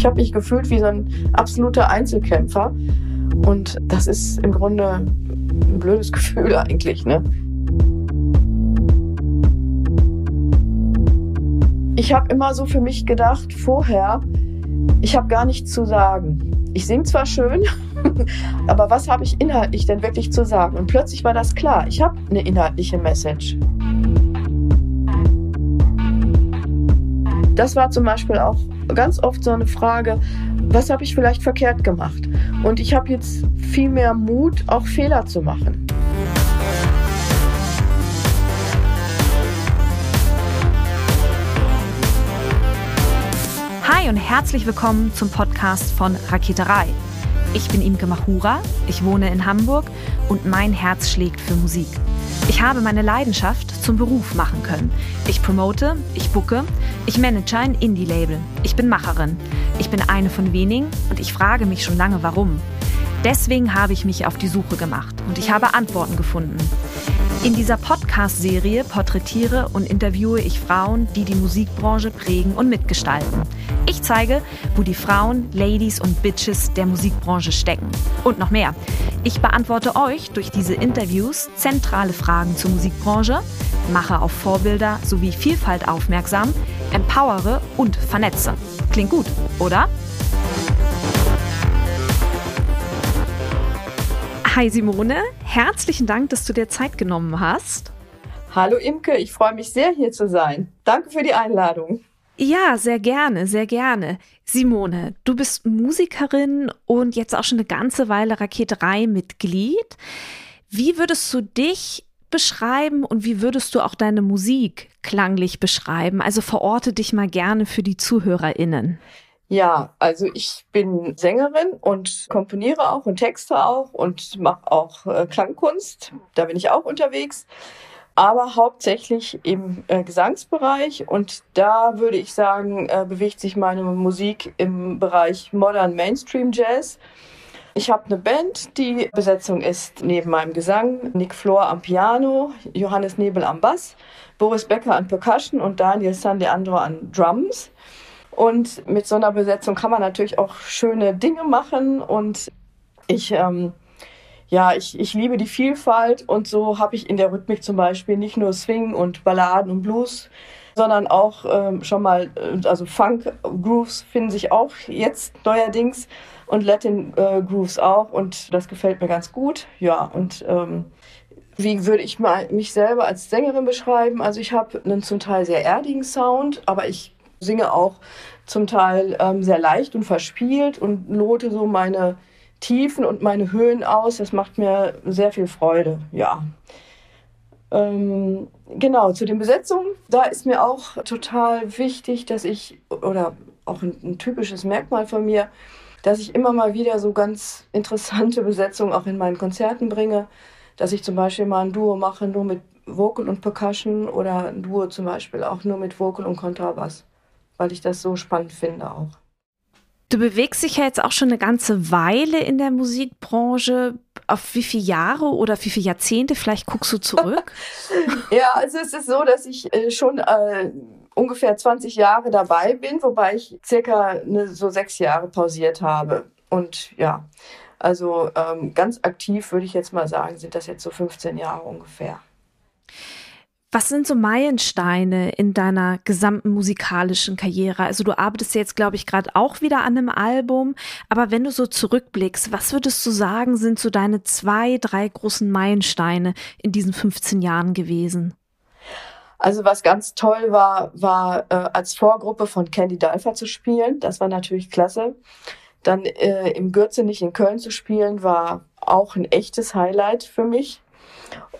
Ich habe mich gefühlt wie so ein absoluter Einzelkämpfer. Und das ist im Grunde ein blödes Gefühl eigentlich, ne? Ich habe immer so für mich gedacht, vorher, ich habe gar nichts zu sagen. Ich singe zwar schön, aber was habe ich inhaltlich denn wirklich zu sagen? Und plötzlich war das klar, ich habe eine inhaltliche Message. Das war zum Beispiel auch ganz oft so eine Frage, was habe ich vielleicht verkehrt gemacht? Und ich habe jetzt viel mehr Mut, auch Fehler zu machen. Hi und herzlich willkommen zum Podcast von Raketerei. Ich bin Imke Machura, ich wohne in Hamburg und mein Herz schlägt für Musik. Ich habe meine Leidenschaft zum Beruf machen können. Ich promote, ich bucke, ich manage ein Indie-Label. Ich bin Macherin. Ich bin eine von wenigen und ich frage mich schon lange, warum. Deswegen habe ich mich auf die Suche gemacht und ich habe Antworten gefunden. In dieser Podcast-Serie porträtiere und interviewe ich Frauen, die die Musikbranche prägen und mitgestalten. Ich zeige, wo die Frauen, Ladies und Bitches der Musikbranche stecken. Und noch mehr. Ich beantworte euch durch diese Interviews zentrale Fragen zur Musikbranche, mache auf Vorbilder sowie Vielfalt aufmerksam, empowere und vernetze. Klingt gut, oder? Hi Simone, herzlichen Dank, dass du dir Zeit genommen hast. Hallo Imke, ich freue mich sehr hier zu sein. Danke für die Einladung. Ja, sehr gerne, sehr gerne. Simone, du bist Musikerin und jetzt auch schon eine ganze Weile Raketerei-Mitglied. Wie würdest du dich beschreiben und wie würdest du auch deine Musik klanglich beschreiben? Also verorte dich mal gerne für die ZuhörerInnen. Ja, also ich bin Sängerin und komponiere auch und texte auch und mache auch äh, Klangkunst. Da bin ich auch unterwegs. Aber hauptsächlich im äh, Gesangsbereich und da würde ich sagen, äh, bewegt sich meine Musik im Bereich Modern Mainstream Jazz. Ich habe eine Band, die Besetzung ist neben meinem Gesang Nick Flor am Piano, Johannes Nebel am Bass, Boris Becker an Percussion und Daniel San Leandro an Drums. Und mit so einer Besetzung kann man natürlich auch schöne Dinge machen. Und ich, ähm, ja, ich, ich liebe die Vielfalt. Und so habe ich in der Rhythmik zum Beispiel nicht nur Swing und Balladen und Blues, sondern auch ähm, schon mal, äh, also Funk-Grooves finden sich auch jetzt neuerdings und Latin äh, auch. Und das gefällt mir ganz gut. Ja, und ähm, wie würde ich mal mich selber als Sängerin beschreiben? Also ich habe einen zum Teil sehr erdigen Sound, aber ich singe auch zum Teil ähm, sehr leicht und verspielt und lote so meine Tiefen und meine Höhen aus. Das macht mir sehr viel Freude, ja. Ähm, genau, zu den Besetzungen, da ist mir auch total wichtig, dass ich, oder auch ein, ein typisches Merkmal von mir, dass ich immer mal wieder so ganz interessante Besetzungen auch in meinen Konzerten bringe. Dass ich zum Beispiel mal ein Duo mache, nur mit Vocal und Percussion oder ein Duo zum Beispiel auch nur mit Vocal und Kontrabass weil ich das so spannend finde auch. Du bewegst dich ja jetzt auch schon eine ganze Weile in der Musikbranche. Auf wie viele Jahre oder wie viele Jahrzehnte vielleicht guckst du zurück? ja, also es ist so, dass ich äh, schon äh, ungefähr 20 Jahre dabei bin, wobei ich circa ne, so sechs Jahre pausiert habe. Und ja, also ähm, ganz aktiv würde ich jetzt mal sagen, sind das jetzt so 15 Jahre ungefähr. Was sind so Meilensteine in deiner gesamten musikalischen Karriere? Also du arbeitest jetzt, glaube ich, gerade auch wieder an einem Album. Aber wenn du so zurückblickst, was würdest du sagen, sind so deine zwei, drei großen Meilensteine in diesen 15 Jahren gewesen? Also was ganz toll war, war äh, als Vorgruppe von Candy Dalfer zu spielen. Das war natürlich klasse. Dann äh, im Gürzenich in Köln zu spielen, war auch ein echtes Highlight für mich.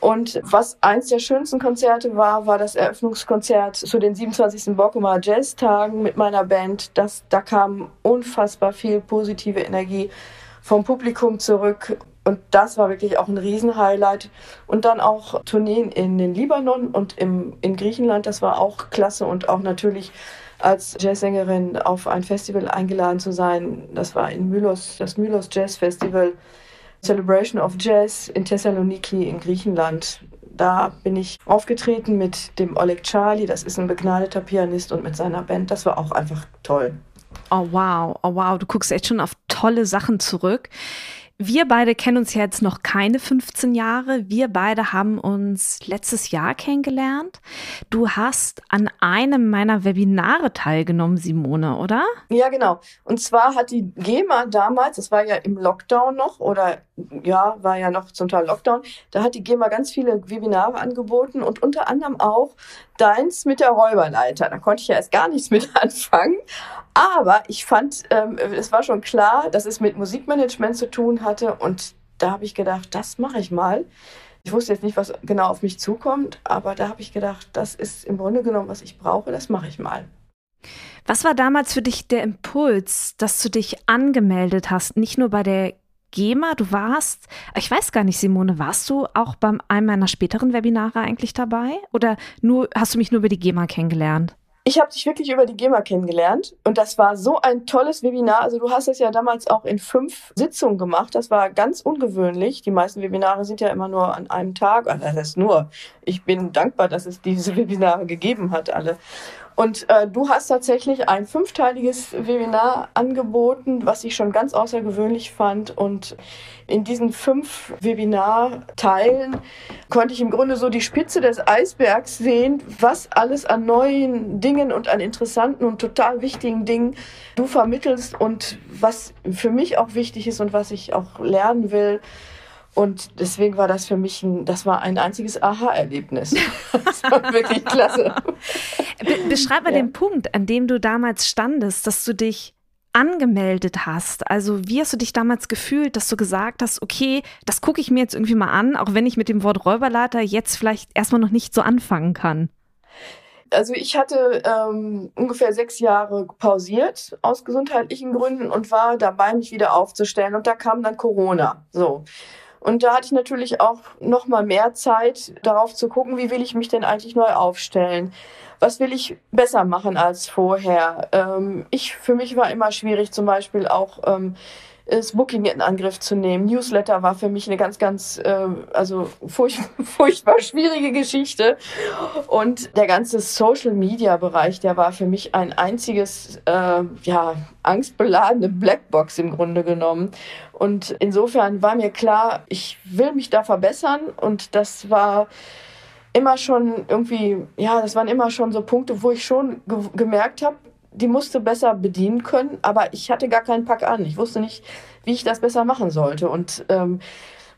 Und was eins der schönsten Konzerte war, war das Eröffnungskonzert zu den 27. Bockumer Jazz-Tagen mit meiner Band. Das, da kam unfassbar viel positive Energie vom Publikum zurück. Und das war wirklich auch ein Riesenhighlight. Und dann auch Tourneen in den Libanon und im, in Griechenland, das war auch klasse. Und auch natürlich als Jazzsängerin auf ein Festival eingeladen zu sein. Das war in Mylos, das Mylos Jazz Festival Celebration of Jazz in Thessaloniki in Griechenland. Da bin ich aufgetreten mit dem Oleg Charlie, das ist ein begnadeter Pianist und mit seiner Band. Das war auch einfach toll. Oh wow, oh wow, du guckst echt schon auf tolle Sachen zurück. Wir beide kennen uns jetzt noch keine 15 Jahre. Wir beide haben uns letztes Jahr kennengelernt. Du hast an einem meiner Webinare teilgenommen, Simone, oder? Ja, genau. Und zwar hat die GEMA damals, das war ja im Lockdown noch, oder ja, war ja noch zum Teil Lockdown, da hat die GEMA ganz viele Webinare angeboten und unter anderem auch deins mit der Räuberleiter. Da konnte ich ja erst gar nichts mit anfangen. Aber ich fand, ähm, es war schon klar, dass es mit Musikmanagement zu tun hatte. Und da habe ich gedacht, das mache ich mal. Ich wusste jetzt nicht, was genau auf mich zukommt, aber da habe ich gedacht, das ist im Grunde genommen, was ich brauche, das mache ich mal. Was war damals für dich der Impuls, dass du dich angemeldet hast, nicht nur bei der GEMA, du warst, ich weiß gar nicht, Simone, warst du auch bei einem meiner späteren Webinare eigentlich dabei? Oder nur hast du mich nur über die GEMA kennengelernt? Ich habe dich wirklich über die GEMA kennengelernt und das war so ein tolles Webinar. Also du hast es ja damals auch in fünf Sitzungen gemacht. Das war ganz ungewöhnlich. Die meisten Webinare sind ja immer nur an einem Tag. Also das ist nur. Ich bin dankbar, dass es diese Webinare gegeben hat, alle. Und äh, du hast tatsächlich ein fünfteiliges Webinar angeboten, was ich schon ganz außergewöhnlich fand. Und in diesen fünf Webinarteilen konnte ich im Grunde so die Spitze des Eisbergs sehen, was alles an neuen Dingen und an interessanten und total wichtigen Dingen du vermittelst und was für mich auch wichtig ist und was ich auch lernen will. Und deswegen war das für mich ein, das war ein einziges Aha-Erlebnis. Das war wirklich klasse. Be beschreib mal ja. den Punkt, an dem du damals standest, dass du dich angemeldet hast. Also wie hast du dich damals gefühlt, dass du gesagt hast, okay, das gucke ich mir jetzt irgendwie mal an, auch wenn ich mit dem Wort Räuberleiter jetzt vielleicht erstmal noch nicht so anfangen kann? Also ich hatte ähm, ungefähr sechs Jahre pausiert aus gesundheitlichen Gründen und war dabei, mich wieder aufzustellen. Und da kam dann Corona. So. Und da hatte ich natürlich auch noch mal mehr Zeit, darauf zu gucken, wie will ich mich denn eigentlich neu aufstellen? Was will ich besser machen als vorher? Ähm, ich, für mich war immer schwierig, zum Beispiel auch ähm, das Booking in Angriff zu nehmen. Newsletter war für mich eine ganz, ganz, äh, also furch furchtbar schwierige Geschichte. Und der ganze Social-Media-Bereich, der war für mich ein einziges, äh, ja, angstbeladene Blackbox im Grunde genommen. Und insofern war mir klar, ich will mich da verbessern. Und das war immer schon irgendwie, ja, das waren immer schon so Punkte, wo ich schon ge gemerkt habe, die musste besser bedienen können, aber ich hatte gar keinen Pack an. Ich wusste nicht, wie ich das besser machen sollte und ähm,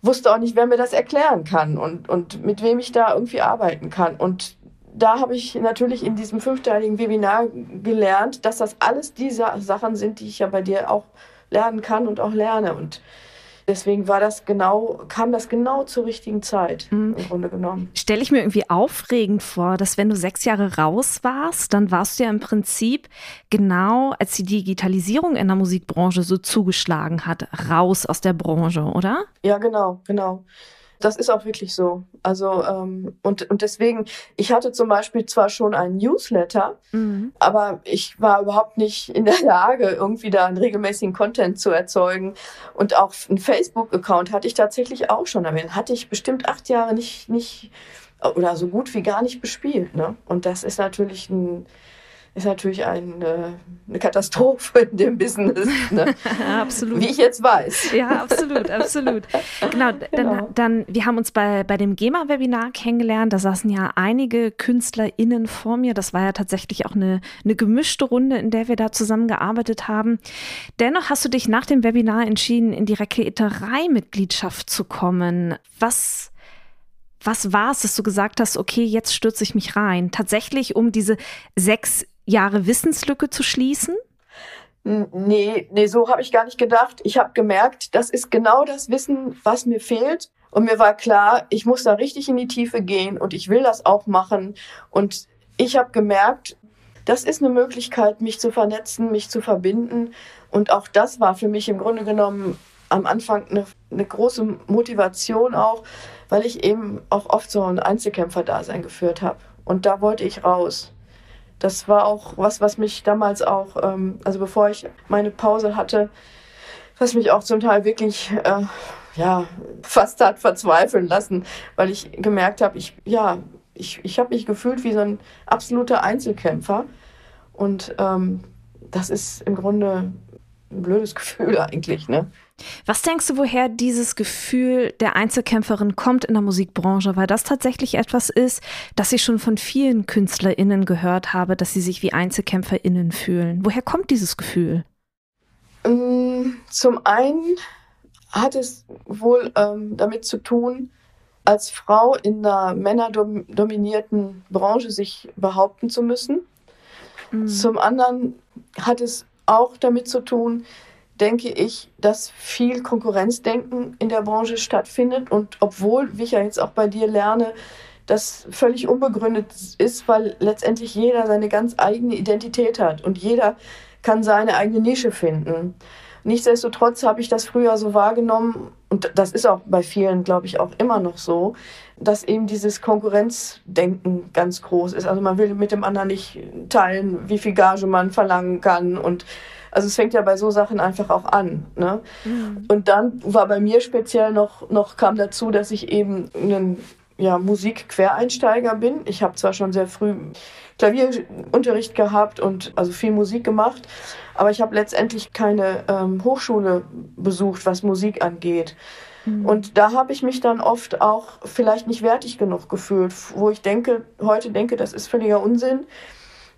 wusste auch nicht, wer mir das erklären kann und, und mit wem ich da irgendwie arbeiten kann. Und da habe ich natürlich in diesem fünfteiligen Webinar gelernt, dass das alles diese Sachen sind, die ich ja bei dir auch lernen kann und auch lerne. Und Deswegen war das genau, kam das genau zur richtigen Zeit, mhm. im Grunde genommen. Stelle ich mir irgendwie aufregend vor, dass wenn du sechs Jahre raus warst, dann warst du ja im Prinzip genau, als die Digitalisierung in der Musikbranche so zugeschlagen hat, raus aus der Branche, oder? Ja, genau, genau. Das ist auch wirklich so. Also ähm, und und deswegen, ich hatte zum Beispiel zwar schon einen Newsletter, mhm. aber ich war überhaupt nicht in der Lage, irgendwie da einen regelmäßigen Content zu erzeugen. Und auch einen Facebook-Account hatte ich tatsächlich auch schon, aber den hatte ich bestimmt acht Jahre nicht nicht oder so gut wie gar nicht bespielt. Ne? Und das ist natürlich ein ist natürlich ein, äh, eine Katastrophe in dem Business. Ne? absolut. Wie ich jetzt weiß. Ja, absolut, absolut. Genau, dann, genau. dann wir haben uns bei, bei dem GEMA-Webinar kennengelernt. Da saßen ja einige KünstlerInnen vor mir. Das war ja tatsächlich auch eine, eine gemischte Runde, in der wir da zusammengearbeitet haben. Dennoch hast du dich nach dem Webinar entschieden, in die Rekriterei-Mitgliedschaft zu kommen. Was was war es, dass du gesagt hast, okay, jetzt stürze ich mich rein? Tatsächlich, um diese sechs Jahre Wissenslücke zu schließen? Nee, nee, so habe ich gar nicht gedacht. Ich habe gemerkt, das ist genau das Wissen, was mir fehlt. Und mir war klar, ich muss da richtig in die Tiefe gehen und ich will das auch machen. Und ich habe gemerkt, das ist eine Möglichkeit, mich zu vernetzen, mich zu verbinden. Und auch das war für mich im Grunde genommen am Anfang eine, eine große Motivation auch, weil ich eben auch oft so ein Einzelkämpfer-Dasein geführt habe. Und da wollte ich raus das war auch was, was mich damals auch, ähm, also bevor ich meine Pause hatte, was mich auch zum Teil wirklich, äh, ja, fast hat verzweifeln lassen, weil ich gemerkt habe, ich, ja, ich, ich habe mich gefühlt wie so ein absoluter Einzelkämpfer. Und ähm, das ist im Grunde ein blödes Gefühl eigentlich, ne? Was denkst du, woher dieses Gefühl der Einzelkämpferin kommt in der Musikbranche? Weil das tatsächlich etwas ist, das ich schon von vielen KünstlerInnen gehört habe, dass sie sich wie EinzelkämpferInnen fühlen. Woher kommt dieses Gefühl? Mm, zum einen hat es wohl ähm, damit zu tun, als Frau in einer männerdominierten Branche sich behaupten zu müssen. Mhm. Zum anderen hat es auch damit zu tun, denke ich, dass viel Konkurrenzdenken in der Branche stattfindet. Und obwohl, wie ich ja jetzt auch bei dir lerne, das völlig unbegründet ist, weil letztendlich jeder seine ganz eigene Identität hat und jeder kann seine eigene Nische finden. Nichtsdestotrotz habe ich das früher so wahrgenommen, und das ist auch bei vielen, glaube ich, auch immer noch so, dass eben dieses Konkurrenzdenken ganz groß ist. Also man will mit dem anderen nicht teilen, wie viel Gage man verlangen kann und also es fängt ja bei so Sachen einfach auch an. Ne? Mhm. Und dann war bei mir speziell noch, noch kam dazu, dass ich eben einen ja, Musik-Quereinsteiger bin. Ich habe zwar schon sehr früh Klavierunterricht gehabt und also viel Musik gemacht, aber ich habe letztendlich keine ähm, Hochschule besucht, was Musik angeht. Mhm. Und da habe ich mich dann oft auch vielleicht nicht wertig genug gefühlt, wo ich denke, heute denke, das ist völliger Unsinn.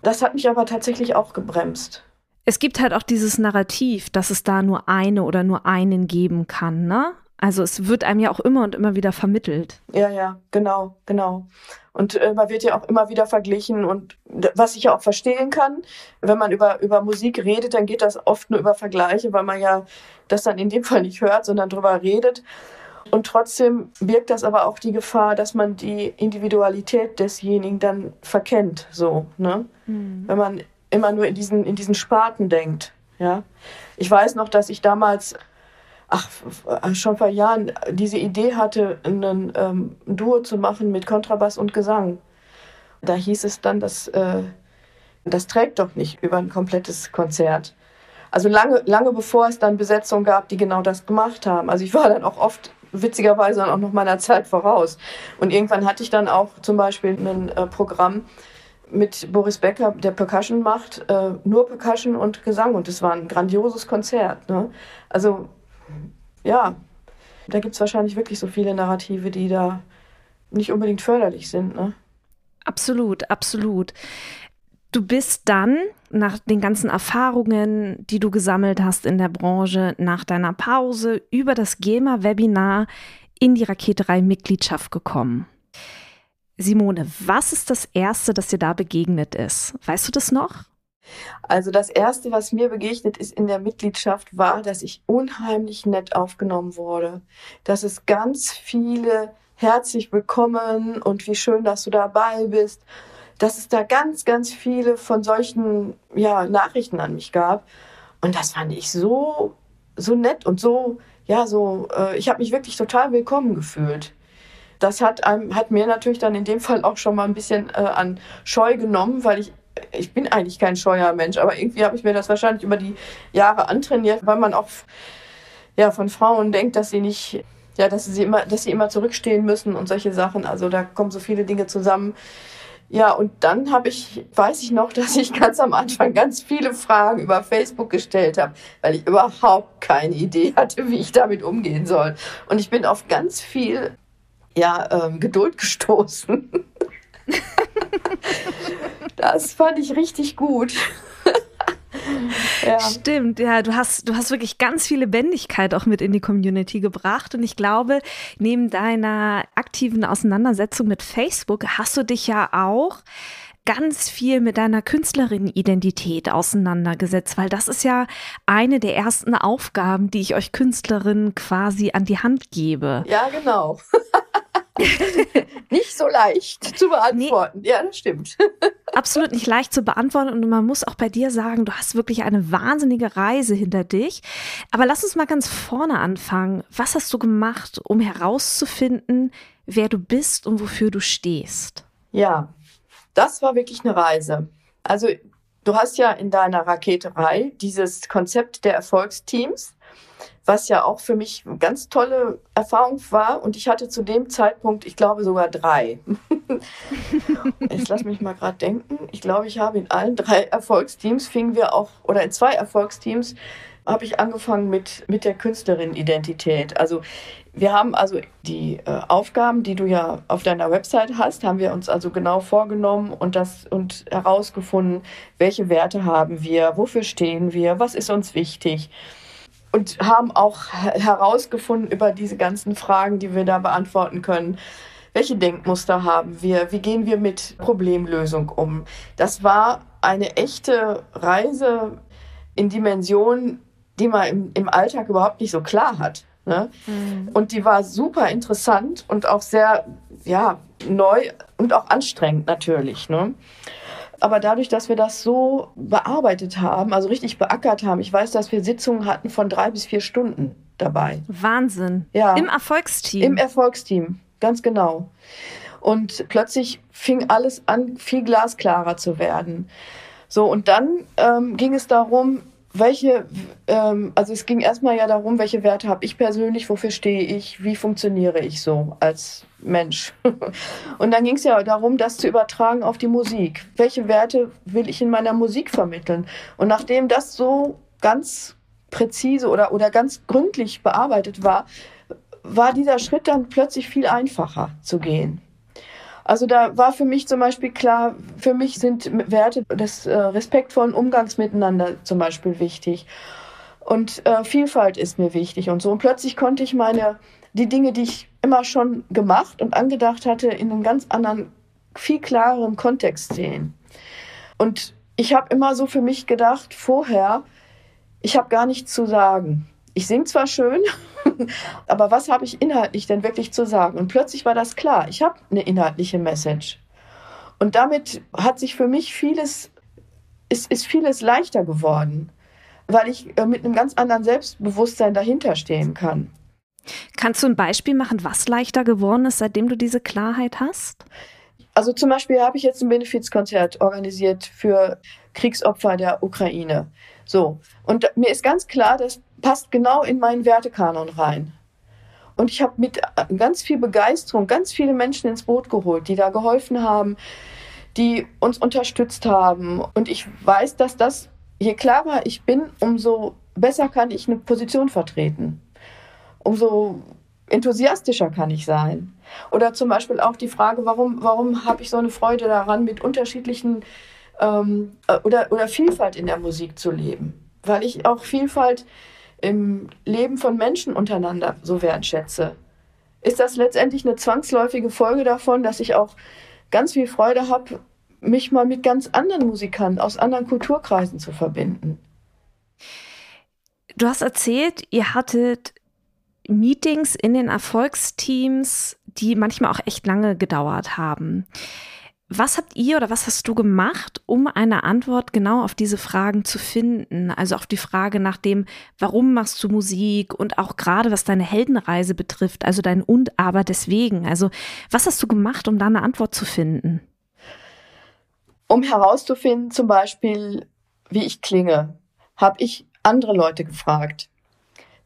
Das hat mich aber tatsächlich auch gebremst. Es gibt halt auch dieses Narrativ, dass es da nur eine oder nur einen geben kann, ne? Also es wird einem ja auch immer und immer wieder vermittelt. Ja, ja, genau, genau. Und äh, man wird ja auch immer wieder verglichen und was ich ja auch verstehen kann, wenn man über, über Musik redet, dann geht das oft nur über Vergleiche, weil man ja das dann in dem Fall nicht hört, sondern drüber redet. Und trotzdem birgt das aber auch die Gefahr, dass man die Individualität desjenigen dann verkennt, so, ne? Mhm. Wenn man immer nur in diesen, in diesen Sparten denkt, ja. Ich weiß noch, dass ich damals ach, schon vor Jahren diese Idee hatte, ein ähm, Duo zu machen mit Kontrabass und Gesang. Da hieß es dann, dass äh, das trägt doch nicht über ein komplettes Konzert. Also lange, lange bevor es dann Besetzungen gab, die genau das gemacht haben. Also ich war dann auch oft witzigerweise auch noch meiner Zeit voraus. Und irgendwann hatte ich dann auch zum Beispiel ein äh, Programm mit Boris Becker, der Percussion macht, äh, nur Percussion und Gesang. Und es war ein grandioses Konzert. Ne? Also ja, da gibt es wahrscheinlich wirklich so viele Narrative, die da nicht unbedingt förderlich sind. Ne? Absolut, absolut. Du bist dann nach den ganzen Erfahrungen, die du gesammelt hast in der Branche, nach deiner Pause über das GEMA-Webinar in die Raketerei-Mitgliedschaft gekommen. Simone, was ist das Erste, das dir da begegnet ist? Weißt du das noch? Also das Erste, was mir begegnet ist in der Mitgliedschaft, war, dass ich unheimlich nett aufgenommen wurde. Dass es ganz viele herzlich willkommen und wie schön, dass du dabei bist. Dass es da ganz, ganz viele von solchen ja, Nachrichten an mich gab. Und das fand ich so, so nett und so, ja, so, äh, ich habe mich wirklich total willkommen gefühlt. Das hat, einem, hat mir natürlich dann in dem Fall auch schon mal ein bisschen äh, an Scheu genommen, weil ich ich bin eigentlich kein scheuer Mensch, aber irgendwie habe ich mir das wahrscheinlich über die Jahre antrainiert, weil man auch ja, von Frauen denkt, dass sie nicht, ja, dass sie immer, dass sie immer zurückstehen müssen und solche Sachen. Also da kommen so viele Dinge zusammen. Ja, und dann habe ich, weiß ich noch, dass ich ganz am Anfang ganz viele Fragen über Facebook gestellt habe, weil ich überhaupt keine Idee hatte, wie ich damit umgehen soll. Und ich bin auf ganz viel ja, ähm, Geduld gestoßen. Das fand ich richtig gut. ja. Stimmt, ja, du hast, du hast wirklich ganz viel Lebendigkeit auch mit in die Community gebracht. Und ich glaube, neben deiner aktiven Auseinandersetzung mit Facebook hast du dich ja auch ganz viel mit deiner Künstlerinnenidentität auseinandergesetzt, weil das ist ja eine der ersten Aufgaben, die ich euch Künstlerinnen quasi an die Hand gebe. Ja, genau. nicht so leicht zu beantworten. Nee, ja, das stimmt. absolut nicht leicht zu beantworten. Und man muss auch bei dir sagen, du hast wirklich eine wahnsinnige Reise hinter dich. Aber lass uns mal ganz vorne anfangen. Was hast du gemacht, um herauszufinden, wer du bist und wofür du stehst? Ja, das war wirklich eine Reise. Also du hast ja in deiner Raketerei dieses Konzept der Erfolgsteams. Was ja auch für mich eine ganz tolle Erfahrung war. Und ich hatte zu dem Zeitpunkt, ich glaube, sogar drei. Jetzt lass mich mal gerade denken. Ich glaube, ich habe in allen drei Erfolgsteams, fingen wir auch, oder in zwei Erfolgsteams, habe ich angefangen mit, mit der Künstlerin-Identität. Also wir haben also die äh, Aufgaben, die du ja auf deiner Website hast, haben wir uns also genau vorgenommen und das und herausgefunden, welche Werte haben wir, wofür stehen wir, was ist uns wichtig und haben auch herausgefunden über diese ganzen Fragen, die wir da beantworten können. Welche Denkmuster haben wir? Wie gehen wir mit Problemlösung um? Das war eine echte Reise in Dimensionen, die man im, im Alltag überhaupt nicht so klar hat. Ne? Mhm. Und die war super interessant und auch sehr ja, neu und auch anstrengend natürlich. Ne? Aber dadurch, dass wir das so bearbeitet haben, also richtig beackert haben, ich weiß, dass wir Sitzungen hatten von drei bis vier Stunden dabei. Wahnsinn. Ja. Im Erfolgsteam. Im Erfolgsteam, ganz genau. Und plötzlich fing alles an, viel glasklarer zu werden. So, und dann ähm, ging es darum, welche, ähm, also es ging erstmal ja darum, welche Werte habe ich persönlich, wofür stehe ich, wie funktioniere ich so als Mensch. Und dann ging es ja darum, das zu übertragen auf die Musik. Welche Werte will ich in meiner Musik vermitteln? Und nachdem das so ganz präzise oder, oder ganz gründlich bearbeitet war, war dieser Schritt dann plötzlich viel einfacher zu gehen. Also da war für mich zum Beispiel klar, für mich sind Werte des äh, respektvollen Umgangs miteinander zum Beispiel wichtig. Und äh, Vielfalt ist mir wichtig und so. Und plötzlich konnte ich meine, die Dinge, die ich immer schon gemacht und angedacht hatte, in einem ganz anderen, viel klareren Kontext sehen. Und ich habe immer so für mich gedacht, vorher, ich habe gar nichts zu sagen. Ich singe zwar schön, aber was habe ich inhaltlich denn wirklich zu sagen? Und plötzlich war das klar, ich habe eine inhaltliche Message. Und damit hat sich für mich vieles, ist, ist vieles leichter geworden, weil ich äh, mit einem ganz anderen Selbstbewusstsein dahinter stehen kann. Kannst du ein Beispiel machen, was leichter geworden ist, seitdem du diese Klarheit hast? Also zum Beispiel habe ich jetzt ein Benefizkonzert organisiert für Kriegsopfer der Ukraine. So. Und mir ist ganz klar, das passt genau in meinen Wertekanon rein. Und ich habe mit äh, ganz viel Begeisterung ganz viele Menschen ins Boot geholt, die da geholfen haben, die uns unterstützt haben. Und ich weiß, dass das, je klarer ich bin, umso besser kann ich eine Position vertreten. Umso enthusiastischer kann ich sein. Oder zum Beispiel auch die Frage, warum, warum habe ich so eine Freude daran, mit unterschiedlichen ähm, äh, oder, oder Vielfalt in der Musik zu leben. Weil ich auch Vielfalt im Leben von Menschen untereinander so wertschätze. Ist das letztendlich eine zwangsläufige Folge davon, dass ich auch ganz viel Freude habe, mich mal mit ganz anderen Musikanten aus anderen Kulturkreisen zu verbinden? Du hast erzählt, ihr hattet Meetings in den Erfolgsteams, die manchmal auch echt lange gedauert haben. Was habt ihr oder was hast du gemacht, um eine Antwort genau auf diese Fragen zu finden? Also auf die Frage nach dem, warum machst du Musik und auch gerade was deine Heldenreise betrifft, also dein und aber deswegen. Also was hast du gemacht, um da eine Antwort zu finden? Um herauszufinden, zum Beispiel, wie ich klinge, habe ich andere Leute gefragt.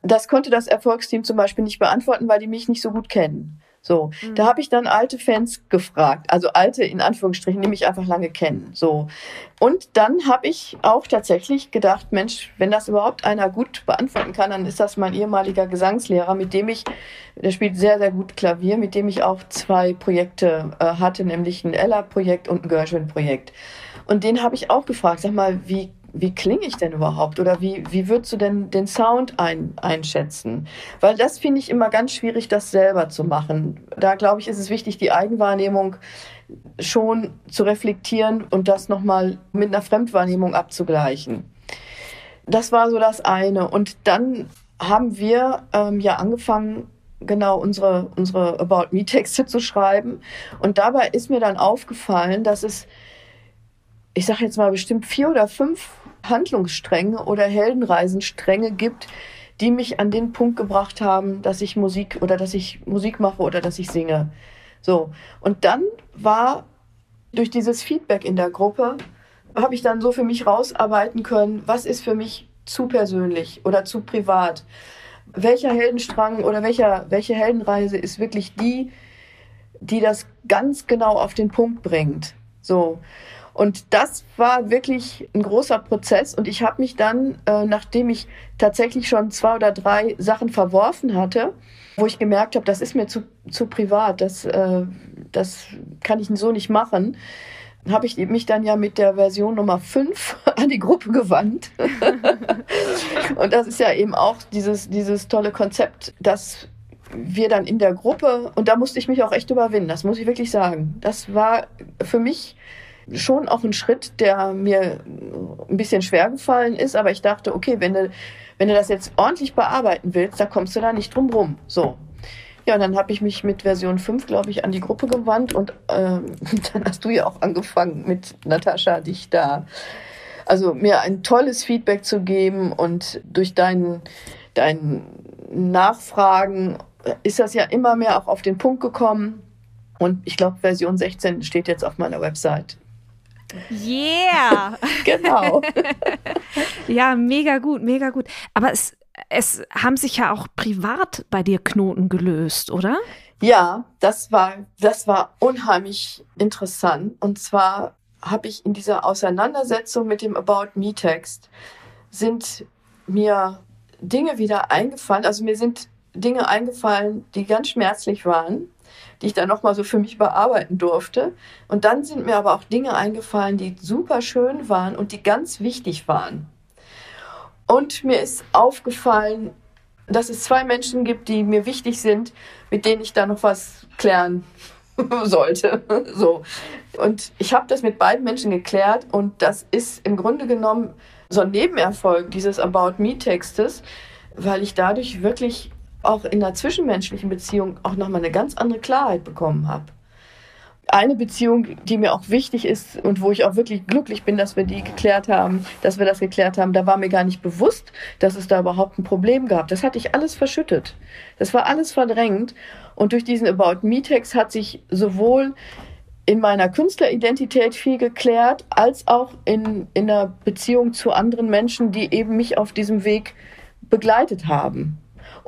Das konnte das Erfolgsteam zum Beispiel nicht beantworten, weil die mich nicht so gut kennen. So, mhm. da habe ich dann alte Fans gefragt, also alte in Anführungsstrichen, die mich einfach lange kennen. So. Und dann habe ich auch tatsächlich gedacht, Mensch, wenn das überhaupt einer gut beantworten kann, dann ist das mein ehemaliger Gesangslehrer, mit dem ich, der spielt sehr, sehr gut Klavier, mit dem ich auch zwei Projekte äh, hatte, nämlich ein Ella-Projekt und ein Gershwin-Projekt. Und den habe ich auch gefragt, sag mal, wie wie klinge ich denn überhaupt oder wie, wie würdest du denn den Sound ein, einschätzen? Weil das finde ich immer ganz schwierig, das selber zu machen. Da glaube ich, ist es wichtig, die Eigenwahrnehmung schon zu reflektieren und das nochmal mit einer Fremdwahrnehmung abzugleichen. Das war so das eine. Und dann haben wir ähm, ja angefangen, genau unsere, unsere About Me-Texte zu schreiben. Und dabei ist mir dann aufgefallen, dass es ich sage jetzt mal bestimmt vier oder fünf Handlungsstränge oder Heldenreisenstränge gibt, die mich an den Punkt gebracht haben, dass ich Musik oder dass ich Musik mache oder dass ich singe. So. Und dann war durch dieses Feedback in der Gruppe, habe ich dann so für mich rausarbeiten können, was ist für mich zu persönlich oder zu privat? Welcher Heldenstrang oder welcher, welche Heldenreise ist wirklich die, die das ganz genau auf den Punkt bringt? So. Und das war wirklich ein großer Prozess. Und ich habe mich dann, äh, nachdem ich tatsächlich schon zwei oder drei Sachen verworfen hatte, wo ich gemerkt habe, das ist mir zu, zu privat, das, äh, das kann ich so nicht machen, habe ich mich dann ja mit der Version Nummer 5 an die Gruppe gewandt. und das ist ja eben auch dieses, dieses tolle Konzept, dass wir dann in der Gruppe, und da musste ich mich auch echt überwinden, das muss ich wirklich sagen. Das war für mich schon auch ein Schritt, der mir ein bisschen schwer gefallen ist, aber ich dachte, okay, wenn du, wenn du das jetzt ordentlich bearbeiten willst, da kommst du da nicht drum rum. So. Ja, und dann habe ich mich mit Version 5, glaube ich, an die Gruppe gewandt und ähm, dann hast du ja auch angefangen mit Natascha, dich da, also mir ein tolles Feedback zu geben und durch dein, dein Nachfragen ist das ja immer mehr auch auf den Punkt gekommen. Und ich glaube, Version 16 steht jetzt auf meiner Website. Yeah! genau. ja, mega gut, mega gut. Aber es, es haben sich ja auch privat bei dir Knoten gelöst, oder? Ja, das war, das war unheimlich interessant. Und zwar habe ich in dieser Auseinandersetzung mit dem About Me Text sind mir Dinge wieder eingefallen. Also mir sind Dinge eingefallen, die ganz schmerzlich waren die ich dann nochmal so für mich bearbeiten durfte. Und dann sind mir aber auch Dinge eingefallen, die super schön waren und die ganz wichtig waren. Und mir ist aufgefallen, dass es zwei Menschen gibt, die mir wichtig sind, mit denen ich da noch was klären sollte. so. Und ich habe das mit beiden Menschen geklärt und das ist im Grunde genommen so ein Nebenerfolg dieses About Me-Textes, weil ich dadurch wirklich auch in der zwischenmenschlichen Beziehung auch nochmal eine ganz andere Klarheit bekommen habe. Eine Beziehung, die mir auch wichtig ist und wo ich auch wirklich glücklich bin, dass wir die geklärt haben, dass wir das geklärt haben, da war mir gar nicht bewusst, dass es da überhaupt ein Problem gab. Das hatte ich alles verschüttet. Das war alles verdrängt. Und durch diesen About Me Text hat sich sowohl in meiner Künstleridentität viel geklärt, als auch in, in der Beziehung zu anderen Menschen, die eben mich auf diesem Weg begleitet haben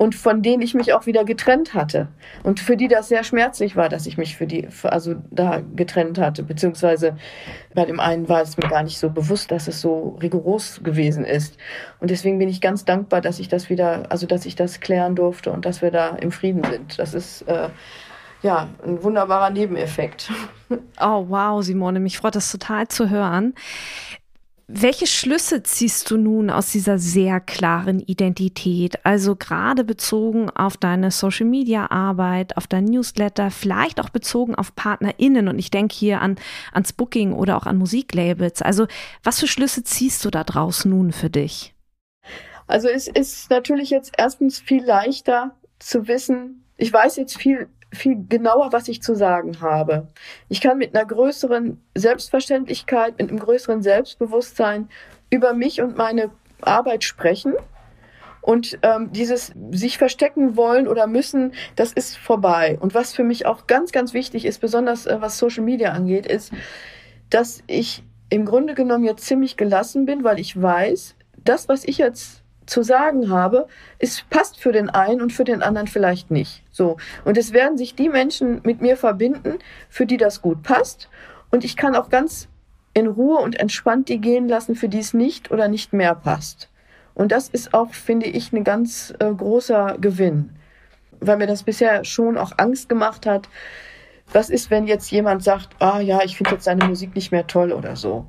und von denen ich mich auch wieder getrennt hatte und für die das sehr schmerzlich war, dass ich mich für die also da getrennt hatte, beziehungsweise bei dem einen war es mir gar nicht so bewusst, dass es so rigoros gewesen ist und deswegen bin ich ganz dankbar, dass ich das wieder, also dass ich das klären durfte und dass wir da im Frieden sind. Das ist äh, ja, ein wunderbarer Nebeneffekt. Oh, wow, Simone, mich freut das total zu hören. Welche Schlüsse ziehst du nun aus dieser sehr klaren Identität? Also gerade bezogen auf deine Social-Media-Arbeit, auf dein Newsletter, vielleicht auch bezogen auf PartnerInnen. Und ich denke hier an, ans Booking oder auch an Musiklabels. Also was für Schlüsse ziehst du da draus nun für dich? Also es ist natürlich jetzt erstens viel leichter zu wissen, ich weiß jetzt viel viel genauer, was ich zu sagen habe. Ich kann mit einer größeren Selbstverständlichkeit, mit einem größeren Selbstbewusstsein über mich und meine Arbeit sprechen. Und ähm, dieses sich verstecken wollen oder müssen, das ist vorbei. Und was für mich auch ganz, ganz wichtig ist, besonders äh, was Social Media angeht, ist, dass ich im Grunde genommen jetzt ziemlich gelassen bin, weil ich weiß, das, was ich jetzt zu sagen habe, es passt für den einen und für den anderen vielleicht nicht. So. Und es werden sich die Menschen mit mir verbinden, für die das gut passt. Und ich kann auch ganz in Ruhe und entspannt die gehen lassen, für die es nicht oder nicht mehr passt. Und das ist auch, finde ich, ein ganz äh, großer Gewinn, weil mir das bisher schon auch Angst gemacht hat. Was ist, wenn jetzt jemand sagt, ah ja, ich finde jetzt seine Musik nicht mehr toll oder so?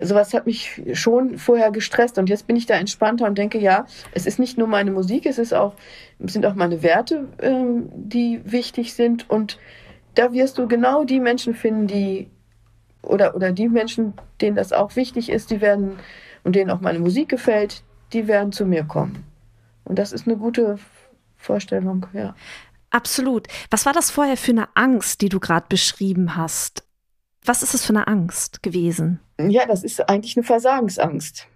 Sowas hat mich schon vorher gestresst und jetzt bin ich da entspannter und denke, ja, es ist nicht nur meine Musik, es ist auch, sind auch meine Werte, ähm, die wichtig sind und da wirst du genau die Menschen finden, die oder, oder die Menschen, denen das auch wichtig ist, die werden und denen auch meine Musik gefällt, die werden zu mir kommen. Und das ist eine gute Vorstellung, ja. Absolut. Was war das vorher für eine Angst, die du gerade beschrieben hast? Was ist es für eine Angst gewesen? Ja, das ist eigentlich eine Versagensangst.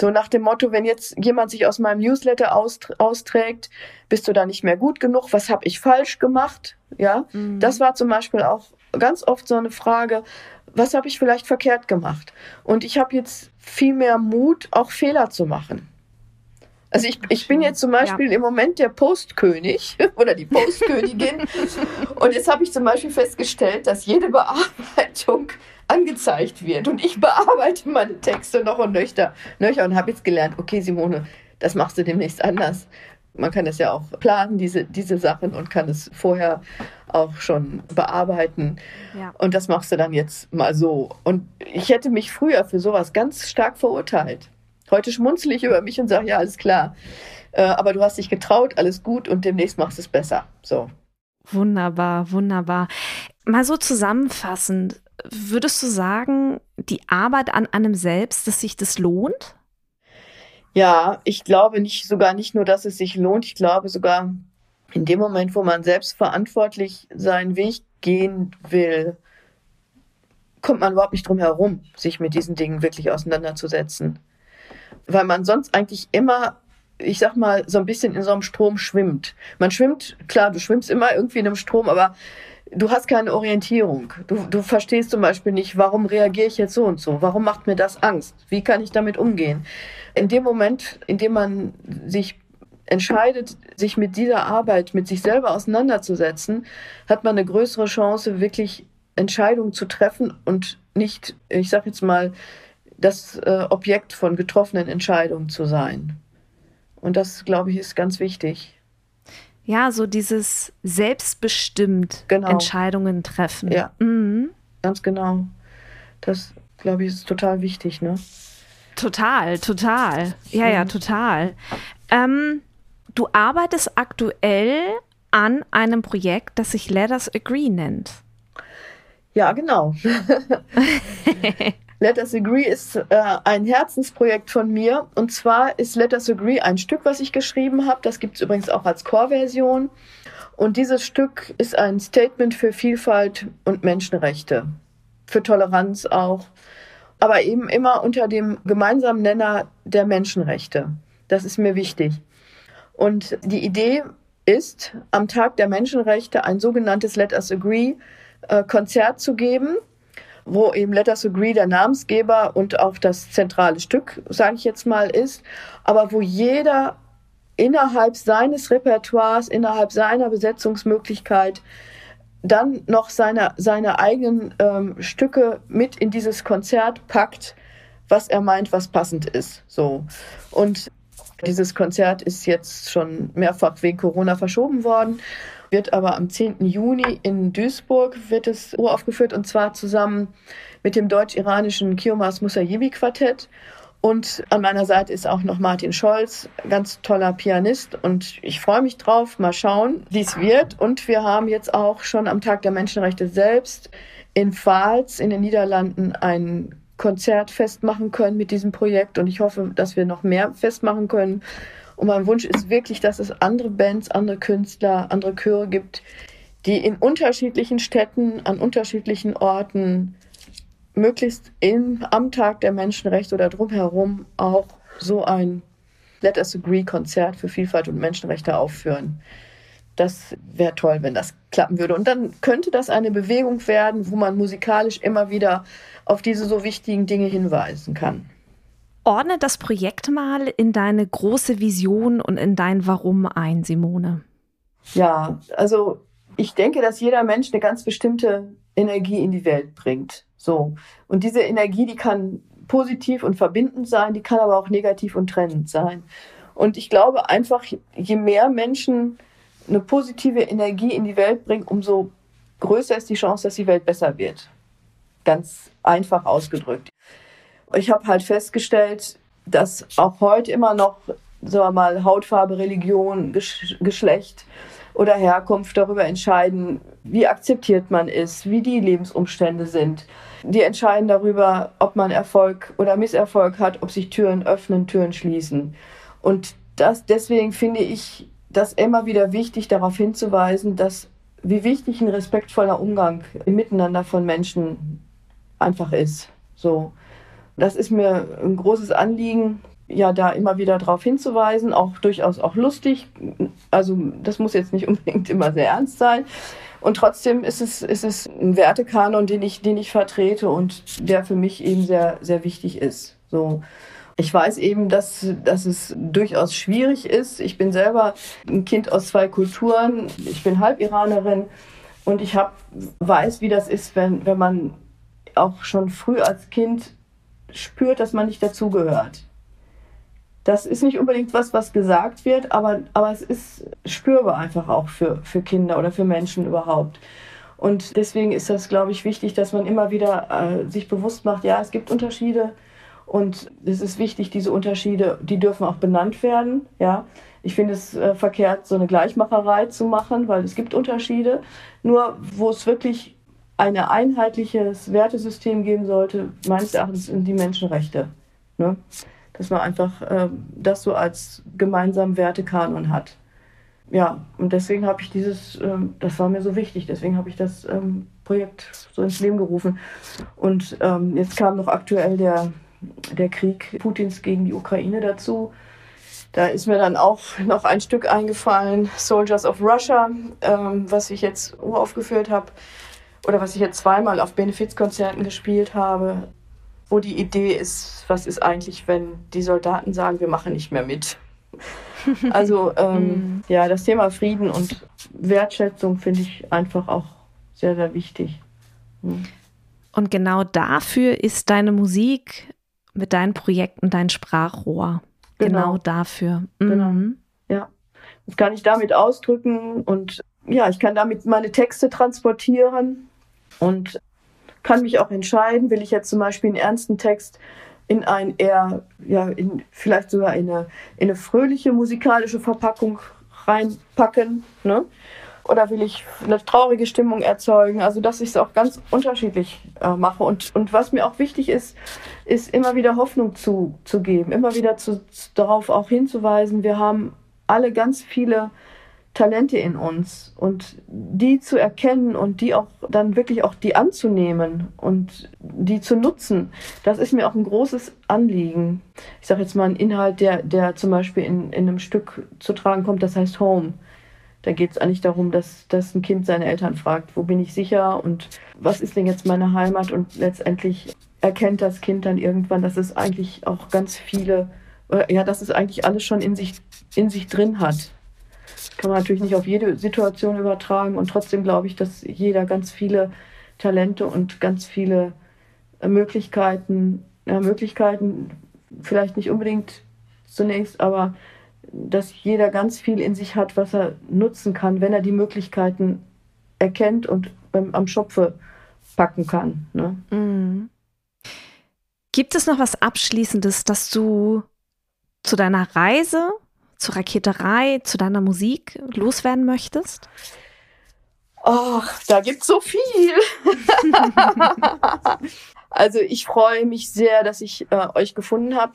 So nach dem Motto, wenn jetzt jemand sich aus meinem Newsletter austrägt, bist du da nicht mehr gut genug? Was habe ich falsch gemacht? Ja, mhm. das war zum Beispiel auch ganz oft so eine Frage, was habe ich vielleicht verkehrt gemacht? Und ich habe jetzt viel mehr Mut, auch Fehler zu machen. Also ich, ich bin jetzt zum Beispiel ja. im Moment der Postkönig oder die Postkönigin. und jetzt habe ich zum Beispiel festgestellt, dass jede Bearbeitung angezeigt wird. Und ich bearbeite meine Texte noch und nöcher, nöcher und habe jetzt gelernt, okay, Simone, das machst du demnächst anders. Man kann es ja auch planen, diese, diese Sachen, und kann es vorher auch schon bearbeiten. Ja. Und das machst du dann jetzt mal so. Und ich hätte mich früher für sowas ganz stark verurteilt. Heute schmunzel ich über mich und sage, ja, alles klar. Äh, aber du hast dich getraut, alles gut und demnächst machst du es besser. So. Wunderbar, wunderbar. Mal so zusammenfassend, würdest du sagen, die Arbeit an einem selbst, dass sich das lohnt? Ja, ich glaube nicht sogar nicht nur, dass es sich lohnt, ich glaube sogar in dem Moment, wo man selbst verantwortlich seinen Weg gehen will, kommt man überhaupt nicht drum herum, sich mit diesen Dingen wirklich auseinanderzusetzen weil man sonst eigentlich immer ich sag mal, so ein bisschen in so einem Strom schwimmt. Man schwimmt, klar, du schwimmst immer irgendwie in einem Strom, aber du hast keine Orientierung. Du, du verstehst zum Beispiel nicht, warum reagiere ich jetzt so und so? Warum macht mir das Angst? Wie kann ich damit umgehen? In dem Moment, in dem man sich entscheidet, sich mit dieser Arbeit, mit sich selber auseinanderzusetzen, hat man eine größere Chance, wirklich Entscheidungen zu treffen und nicht, ich sag jetzt mal, das äh, Objekt von getroffenen Entscheidungen zu sein. Und das, glaube ich, ist ganz wichtig. Ja, so dieses selbstbestimmt genau. Entscheidungen treffen. Ja, mhm. ganz genau. Das, glaube ich, ist total wichtig, ne? Total, total. Ja, mhm. ja, total. Ähm, du arbeitest aktuell an einem Projekt, das sich Let Us Agree nennt. Ja, genau. Let Us Agree ist äh, ein Herzensprojekt von mir. Und zwar ist Let Us Agree ein Stück, was ich geschrieben habe. Das gibt es übrigens auch als Chorversion. Und dieses Stück ist ein Statement für Vielfalt und Menschenrechte, für Toleranz auch, aber eben immer unter dem gemeinsamen Nenner der Menschenrechte. Das ist mir wichtig. Und die Idee ist, am Tag der Menschenrechte ein sogenanntes Let Us Agree äh, Konzert zu geben wo eben Let Us Agree der Namensgeber und auch das zentrale Stück, sage ich jetzt mal, ist, aber wo jeder innerhalb seines Repertoires, innerhalb seiner Besetzungsmöglichkeit dann noch seine, seine eigenen ähm, Stücke mit in dieses Konzert packt, was er meint, was passend ist. So. Und dieses Konzert ist jetzt schon mehrfach wegen Corona verschoben worden wird aber am 10. Juni in Duisburg wird es uraufgeführt und zwar zusammen mit dem deutsch-iranischen Kiomas Musayibi Quartett. Und an meiner Seite ist auch noch Martin Scholz, ganz toller Pianist. Und ich freue mich drauf. Mal schauen, wie es wird. Und wir haben jetzt auch schon am Tag der Menschenrechte selbst in Pfalz in den Niederlanden ein Konzert festmachen können mit diesem Projekt. Und ich hoffe, dass wir noch mehr festmachen können. Und mein Wunsch ist wirklich, dass es andere Bands, andere Künstler, andere Chöre gibt, die in unterschiedlichen Städten, an unterschiedlichen Orten, möglichst im, am Tag der Menschenrechte oder drumherum auch so ein Let Us Agree Konzert für Vielfalt und Menschenrechte aufführen. Das wäre toll, wenn das klappen würde. Und dann könnte das eine Bewegung werden, wo man musikalisch immer wieder auf diese so wichtigen Dinge hinweisen kann. Ordne das Projekt mal in deine große Vision und in dein Warum ein, Simone. Ja, also ich denke, dass jeder Mensch eine ganz bestimmte Energie in die Welt bringt. So. Und diese Energie, die kann positiv und verbindend sein, die kann aber auch negativ und trennend sein. Und ich glaube einfach, je mehr Menschen eine positive Energie in die Welt bringen, umso größer ist die Chance, dass die Welt besser wird. Ganz einfach ausgedrückt ich habe halt festgestellt, dass auch heute immer noch, sagen wir mal, Hautfarbe, Religion, Gesch Geschlecht oder Herkunft darüber entscheiden, wie akzeptiert man ist, wie die Lebensumstände sind. Die entscheiden darüber, ob man Erfolg oder Misserfolg hat, ob sich Türen öffnen, Türen schließen. Und das, deswegen finde ich das immer wieder wichtig, darauf hinzuweisen, dass wie wichtig ein respektvoller Umgang im Miteinander von Menschen einfach ist. So. Das ist mir ein großes Anliegen, ja, da immer wieder darauf hinzuweisen, auch durchaus auch lustig. Also das muss jetzt nicht unbedingt immer sehr ernst sein. Und trotzdem ist es, ist es ein Wertekanon, den ich, den ich vertrete und der für mich eben sehr, sehr wichtig ist. So. Ich weiß eben, dass, dass es durchaus schwierig ist. Ich bin selber ein Kind aus zwei Kulturen. Ich bin Halb-Iranerin und ich hab, weiß, wie das ist, wenn, wenn man auch schon früh als Kind spürt, dass man nicht dazugehört. Das ist nicht unbedingt was, was gesagt wird, aber, aber es ist spürbar einfach auch für, für Kinder oder für Menschen überhaupt. Und deswegen ist das, glaube ich, wichtig, dass man immer wieder äh, sich bewusst macht, ja, es gibt Unterschiede und es ist wichtig, diese Unterschiede, die dürfen auch benannt werden, ja. Ich finde es äh, verkehrt, so eine Gleichmacherei zu machen, weil es gibt Unterschiede. Nur wo es wirklich ein einheitliches Wertesystem geben sollte, meines Erachtens sind die Menschenrechte. Ne? Dass man einfach äh, das so als gemeinsamen Wertekanon hat. Ja, und deswegen habe ich dieses, äh, das war mir so wichtig, deswegen habe ich das ähm, Projekt so ins Leben gerufen. Und ähm, jetzt kam noch aktuell der, der Krieg Putins gegen die Ukraine dazu. Da ist mir dann auch noch ein Stück eingefallen, Soldiers of Russia, ähm, was ich jetzt uraufgeführt habe oder was ich jetzt zweimal auf Benefizkonzerten gespielt habe, wo die Idee ist, was ist eigentlich, wenn die Soldaten sagen, wir machen nicht mehr mit. Also ähm, mhm. ja, das Thema Frieden und Wertschätzung finde ich einfach auch sehr, sehr wichtig. Mhm. Und genau dafür ist deine Musik mit deinen Projekten dein Sprachrohr. Genau, genau dafür. Genau. Mhm. Ja. Das kann ich damit ausdrücken und ja, ich kann damit meine Texte transportieren und kann mich auch entscheiden, will ich jetzt zum Beispiel einen ernsten Text in ein eher, ja, in, vielleicht sogar in eine, in eine fröhliche musikalische Verpackung reinpacken, ne? Oder will ich eine traurige Stimmung erzeugen? Also, dass ich es auch ganz unterschiedlich äh, mache. Und, und was mir auch wichtig ist, ist immer wieder Hoffnung zu, zu geben, immer wieder zu, darauf auch hinzuweisen, wir haben alle ganz viele Talente in uns und die zu erkennen und die auch dann wirklich auch die anzunehmen und die zu nutzen, das ist mir auch ein großes Anliegen. Ich sage jetzt mal einen Inhalt, der, der zum Beispiel in, in einem Stück zu tragen kommt, das heißt Home. Da geht es eigentlich darum, dass, dass ein Kind seine Eltern fragt, wo bin ich sicher und was ist denn jetzt meine Heimat und letztendlich erkennt das Kind dann irgendwann, dass es eigentlich auch ganz viele, ja, dass es eigentlich alles schon in sich, in sich drin hat kann man natürlich nicht auf jede Situation übertragen und trotzdem glaube ich, dass jeder ganz viele Talente und ganz viele äh, Möglichkeiten, ja, Möglichkeiten vielleicht nicht unbedingt zunächst, aber dass jeder ganz viel in sich hat, was er nutzen kann, wenn er die Möglichkeiten erkennt und beim, am Schopfe packen kann. Ne? Mhm. Gibt es noch was Abschließendes, das du zu deiner Reise zur Raketerei, zu deiner Musik loswerden möchtest? Ach, da gibt es so viel. also ich freue mich sehr, dass ich äh, euch gefunden habe,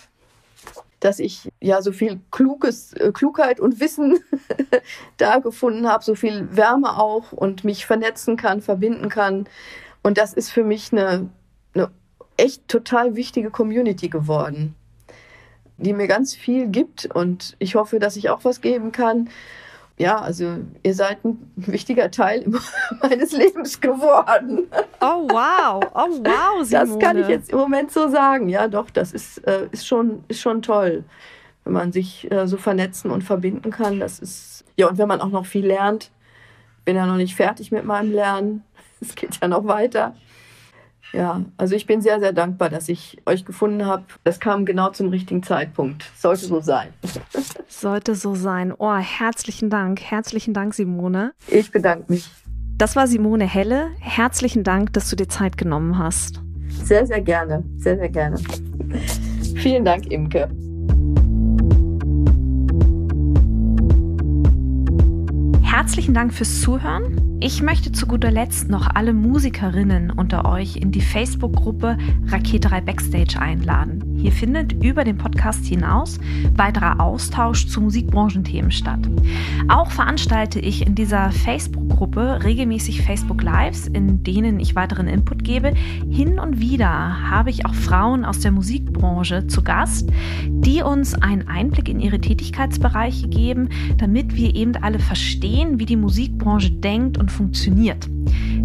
dass ich ja so viel Kluges, äh, Klugheit und Wissen da gefunden habe, so viel Wärme auch und mich vernetzen kann, verbinden kann. Und das ist für mich eine, eine echt total wichtige Community geworden die mir ganz viel gibt und ich hoffe, dass ich auch was geben kann. Ja, also ihr seid ein wichtiger Teil meines Lebens geworden. Oh wow, oh wow, Simone. Das kann ich jetzt im Moment so sagen. Ja, doch, das ist, äh, ist, schon, ist schon toll, wenn man sich äh, so vernetzen und verbinden kann. Das ist, ja, und wenn man auch noch viel lernt. Bin ja noch nicht fertig mit meinem Lernen. Es geht ja noch weiter. Ja, also ich bin sehr, sehr dankbar, dass ich euch gefunden habe. Das kam genau zum richtigen Zeitpunkt. Sollte so sein. Sollte so sein. Oh, herzlichen Dank. Herzlichen Dank, Simone. Ich bedanke mich. Das war Simone Helle. Herzlichen Dank, dass du dir Zeit genommen hast. Sehr, sehr gerne. Sehr, sehr gerne. Vielen Dank, Imke. Herzlichen Dank fürs Zuhören. Ich möchte zu guter Letzt noch alle Musikerinnen unter euch in die Facebook-Gruppe Raketerei Backstage einladen. Hier findet über den Podcast hinaus weiterer Austausch zu Musikbranchenthemen statt. Auch veranstalte ich in dieser Facebook-Gruppe regelmäßig Facebook Lives, in denen ich weiteren Input gebe. Hin und wieder habe ich auch Frauen aus der Musikbranche zu Gast, die uns einen Einblick in ihre Tätigkeitsbereiche geben, damit wir eben alle verstehen, wie die Musikbranche denkt und funktioniert.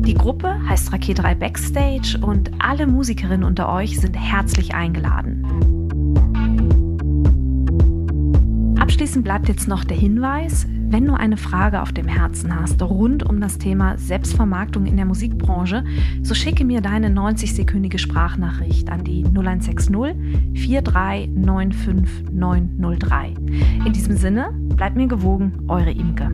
Die Gruppe heißt Raketerei Backstage und alle Musikerinnen unter euch sind herzlich eingeladen. Abschließend bleibt jetzt noch der Hinweis, wenn du eine Frage auf dem Herzen hast rund um das Thema Selbstvermarktung in der Musikbranche, so schicke mir deine 90-sekündige Sprachnachricht an die 0160 4395903. In diesem Sinne, bleibt mir gewogen, eure Imke.